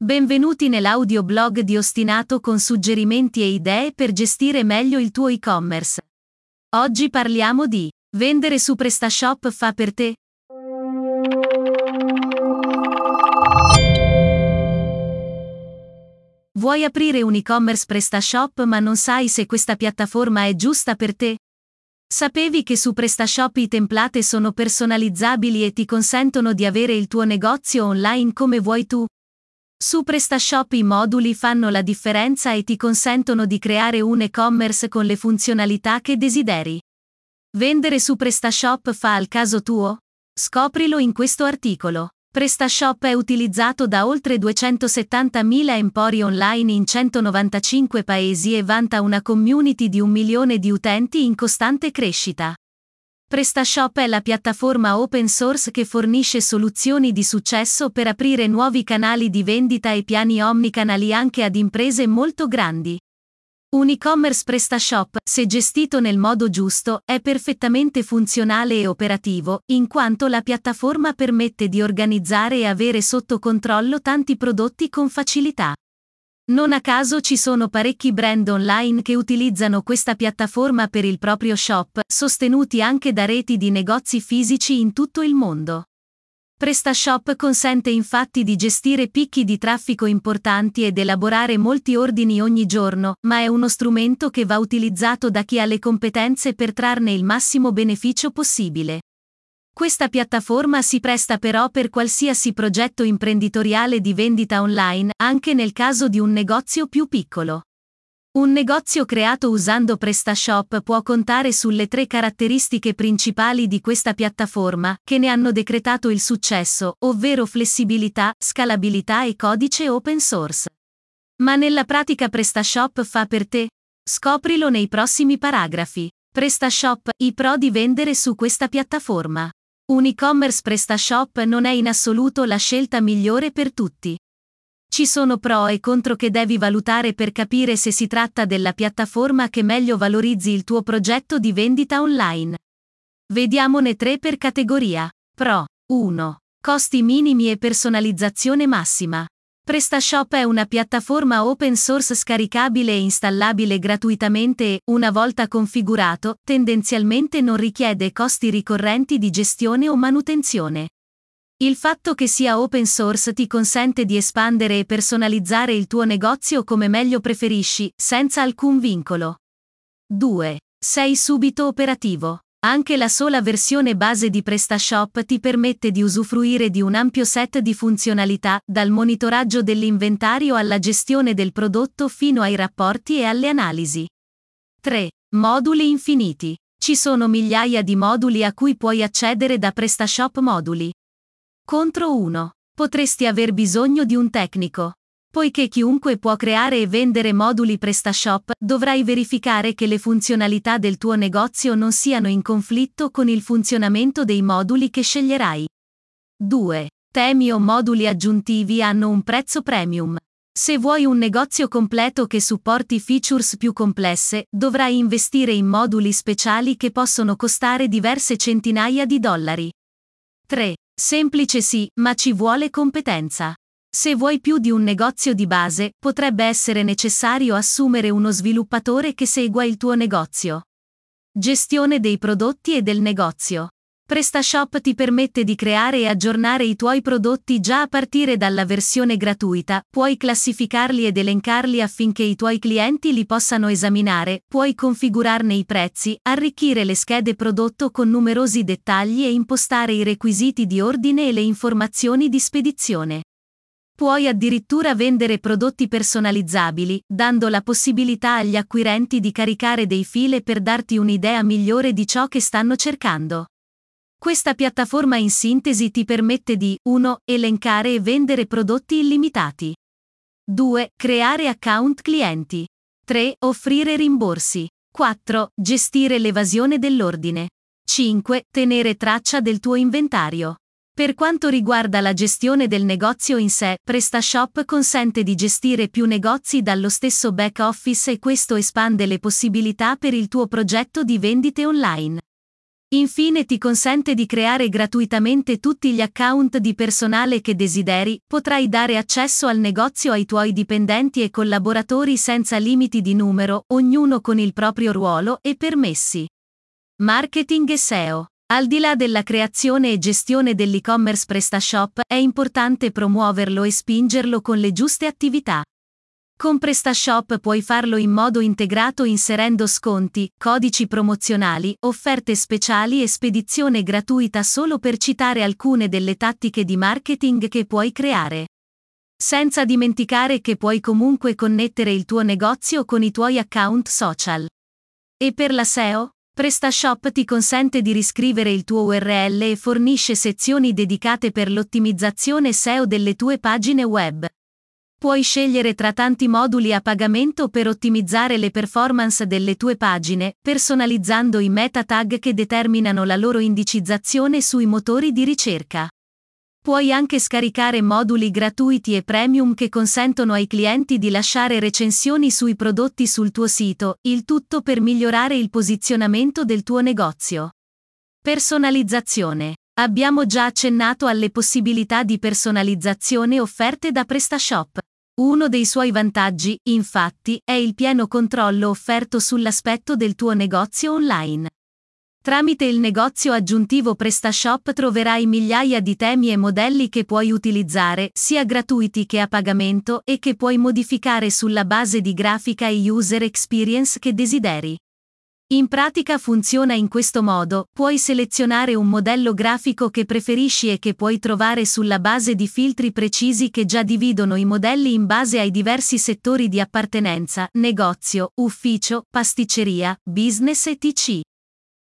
Benvenuti nell'audioblog di Ostinato con suggerimenti e idee per gestire meglio il tuo e-commerce. Oggi parliamo di vendere su PrestaShop fa per te? Vuoi aprire un e-commerce PrestaShop ma non sai se questa piattaforma è giusta per te? Sapevi che su PrestaShop i template sono personalizzabili e ti consentono di avere il tuo negozio online come vuoi tu? Su PrestaShop i moduli fanno la differenza e ti consentono di creare un e-commerce con le funzionalità che desideri. Vendere su PrestaShop fa al caso tuo? Scoprilo in questo articolo. PrestaShop è utilizzato da oltre 270.000 empori online in 195 paesi e vanta una community di un milione di utenti in costante crescita. PrestaShop è la piattaforma open source che fornisce soluzioni di successo per aprire nuovi canali di vendita e piani omnicanali anche ad imprese molto grandi. Un e-commerce PrestaShop, se gestito nel modo giusto, è perfettamente funzionale e operativo, in quanto la piattaforma permette di organizzare e avere sotto controllo tanti prodotti con facilità. Non a caso ci sono parecchi brand online che utilizzano questa piattaforma per il proprio shop, sostenuti anche da reti di negozi fisici in tutto il mondo. PrestaShop consente infatti di gestire picchi di traffico importanti ed elaborare molti ordini ogni giorno, ma è uno strumento che va utilizzato da chi ha le competenze per trarne il massimo beneficio possibile. Questa piattaforma si presta però per qualsiasi progetto imprenditoriale di vendita online, anche nel caso di un negozio più piccolo. Un negozio creato usando PrestaShop può contare sulle tre caratteristiche principali di questa piattaforma, che ne hanno decretato il successo, ovvero flessibilità, scalabilità e codice open source. Ma nella pratica PrestaShop fa per te? Scoprilo nei prossimi paragrafi. PrestaShop, i pro di vendere su questa piattaforma. Un e-commerce PrestaShop non è in assoluto la scelta migliore per tutti. Ci sono pro e contro che devi valutare per capire se si tratta della piattaforma che meglio valorizzi il tuo progetto di vendita online. Vediamone tre per categoria. Pro 1. Costi minimi e personalizzazione massima. PrestaShop è una piattaforma open source scaricabile e installabile gratuitamente e, una volta configurato, tendenzialmente non richiede costi ricorrenti di gestione o manutenzione. Il fatto che sia open source ti consente di espandere e personalizzare il tuo negozio come meglio preferisci, senza alcun vincolo. 2. Sei subito operativo. Anche la sola versione base di PrestaShop ti permette di usufruire di un ampio set di funzionalità, dal monitoraggio dell'inventario alla gestione del prodotto fino ai rapporti e alle analisi. 3. Moduli infiniti. Ci sono migliaia di moduli a cui puoi accedere da PrestaShop Moduli. Contro 1. Potresti aver bisogno di un tecnico. Poiché chiunque può creare e vendere moduli PrestaShop, dovrai verificare che le funzionalità del tuo negozio non siano in conflitto con il funzionamento dei moduli che sceglierai. 2. Temi o moduli aggiuntivi hanno un prezzo premium. Se vuoi un negozio completo che supporti features più complesse, dovrai investire in moduli speciali che possono costare diverse centinaia di dollari. 3. Semplice sì, ma ci vuole competenza. Se vuoi più di un negozio di base, potrebbe essere necessario assumere uno sviluppatore che segua il tuo negozio. Gestione dei prodotti e del negozio. PrestaShop ti permette di creare e aggiornare i tuoi prodotti già a partire dalla versione gratuita, puoi classificarli ed elencarli affinché i tuoi clienti li possano esaminare, puoi configurarne i prezzi, arricchire le schede prodotto con numerosi dettagli e impostare i requisiti di ordine e le informazioni di spedizione. Puoi addirittura vendere prodotti personalizzabili, dando la possibilità agli acquirenti di caricare dei file per darti un'idea migliore di ciò che stanno cercando. Questa piattaforma in sintesi ti permette di 1. Elencare e vendere prodotti illimitati. 2. Creare account clienti. 3. Offrire rimborsi. 4. Gestire l'evasione dell'ordine. 5. Tenere traccia del tuo inventario. Per quanto riguarda la gestione del negozio in sé, PrestaShop consente di gestire più negozi dallo stesso back office e questo espande le possibilità per il tuo progetto di vendite online. Infine ti consente di creare gratuitamente tutti gli account di personale che desideri, potrai dare accesso al negozio ai tuoi dipendenti e collaboratori senza limiti di numero, ognuno con il proprio ruolo e permessi. Marketing e SEO. Al di là della creazione e gestione dell'e-commerce PrestaShop, è importante promuoverlo e spingerlo con le giuste attività. Con PrestaShop puoi farlo in modo integrato inserendo sconti, codici promozionali, offerte speciali e spedizione gratuita solo per citare alcune delle tattiche di marketing che puoi creare. Senza dimenticare che puoi comunque connettere il tuo negozio con i tuoi account social. E per la SEO? PrestaShop ti consente di riscrivere il tuo URL e fornisce sezioni dedicate per l'ottimizzazione SEO delle tue pagine web. Puoi scegliere tra tanti moduli a pagamento per ottimizzare le performance delle tue pagine, personalizzando i meta tag che determinano la loro indicizzazione sui motori di ricerca. Puoi anche scaricare moduli gratuiti e premium che consentono ai clienti di lasciare recensioni sui prodotti sul tuo sito, il tutto per migliorare il posizionamento del tuo negozio. Personalizzazione. Abbiamo già accennato alle possibilità di personalizzazione offerte da PrestaShop. Uno dei suoi vantaggi, infatti, è il pieno controllo offerto sull'aspetto del tuo negozio online. Tramite il negozio aggiuntivo PrestaShop troverai migliaia di temi e modelli che puoi utilizzare, sia gratuiti che a pagamento, e che puoi modificare sulla base di grafica e user experience che desideri. In pratica funziona in questo modo, puoi selezionare un modello grafico che preferisci e che puoi trovare sulla base di filtri precisi che già dividono i modelli in base ai diversi settori di appartenenza, negozio, ufficio, pasticceria, business e TC.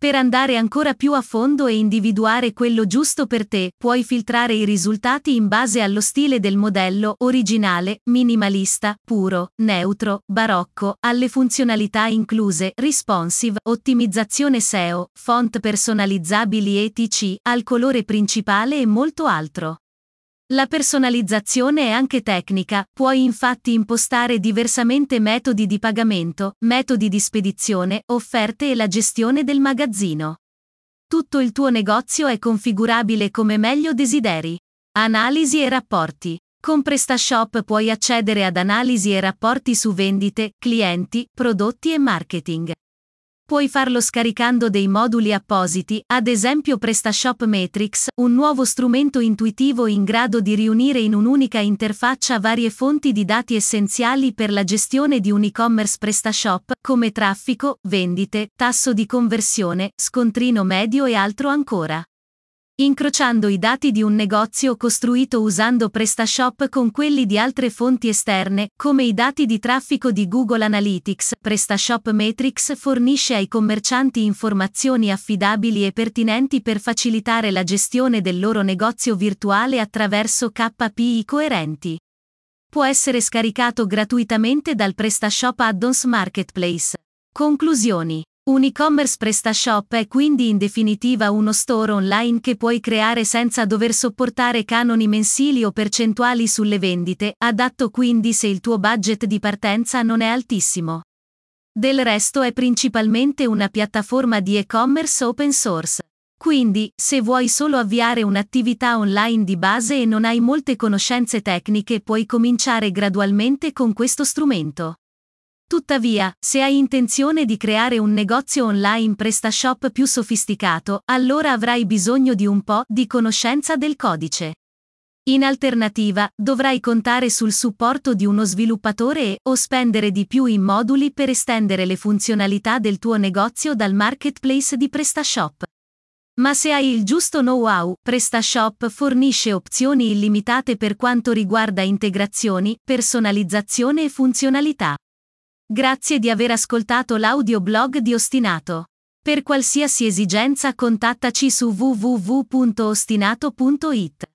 Per andare ancora più a fondo e individuare quello giusto per te, puoi filtrare i risultati in base allo stile del modello, originale, minimalista, puro, neutro, barocco, alle funzionalità incluse, responsive, ottimizzazione SEO, font personalizzabili etc., al colore principale e molto altro. La personalizzazione è anche tecnica, puoi infatti impostare diversamente metodi di pagamento, metodi di spedizione, offerte e la gestione del magazzino. Tutto il tuo negozio è configurabile come meglio desideri. Analisi e rapporti. Con PrestaShop puoi accedere ad analisi e rapporti su vendite, clienti, prodotti e marketing. Puoi farlo scaricando dei moduli appositi, ad esempio PrestaShop Matrix, un nuovo strumento intuitivo in grado di riunire in un'unica interfaccia varie fonti di dati essenziali per la gestione di un e-commerce PrestaShop, come traffico, vendite, tasso di conversione, scontrino medio e altro ancora. Incrociando i dati di un negozio costruito usando PrestaShop con quelli di altre fonti esterne, come i dati di traffico di Google Analytics, PrestaShop Matrix fornisce ai commercianti informazioni affidabili e pertinenti per facilitare la gestione del loro negozio virtuale attraverso KPI coerenti. Può essere scaricato gratuitamente dal PrestaShop Addons Marketplace. Conclusioni. Un e-commerce PrestaShop è quindi in definitiva uno store online che puoi creare senza dover sopportare canoni mensili o percentuali sulle vendite, adatto quindi se il tuo budget di partenza non è altissimo. Del resto è principalmente una piattaforma di e-commerce open source. Quindi, se vuoi solo avviare un'attività online di base e non hai molte conoscenze tecniche, puoi cominciare gradualmente con questo strumento. Tuttavia, se hai intenzione di creare un negozio online PrestaShop più sofisticato, allora avrai bisogno di un po' di conoscenza del codice. In alternativa, dovrai contare sul supporto di uno sviluppatore e o spendere di più in moduli per estendere le funzionalità del tuo negozio dal marketplace di PrestaShop. Ma se hai il giusto know-how, PrestaShop fornisce opzioni illimitate per quanto riguarda integrazioni, personalizzazione e funzionalità. Grazie di aver ascoltato l'audioblog di Ostinato. Per qualsiasi esigenza contattaci su www.ostinato.it.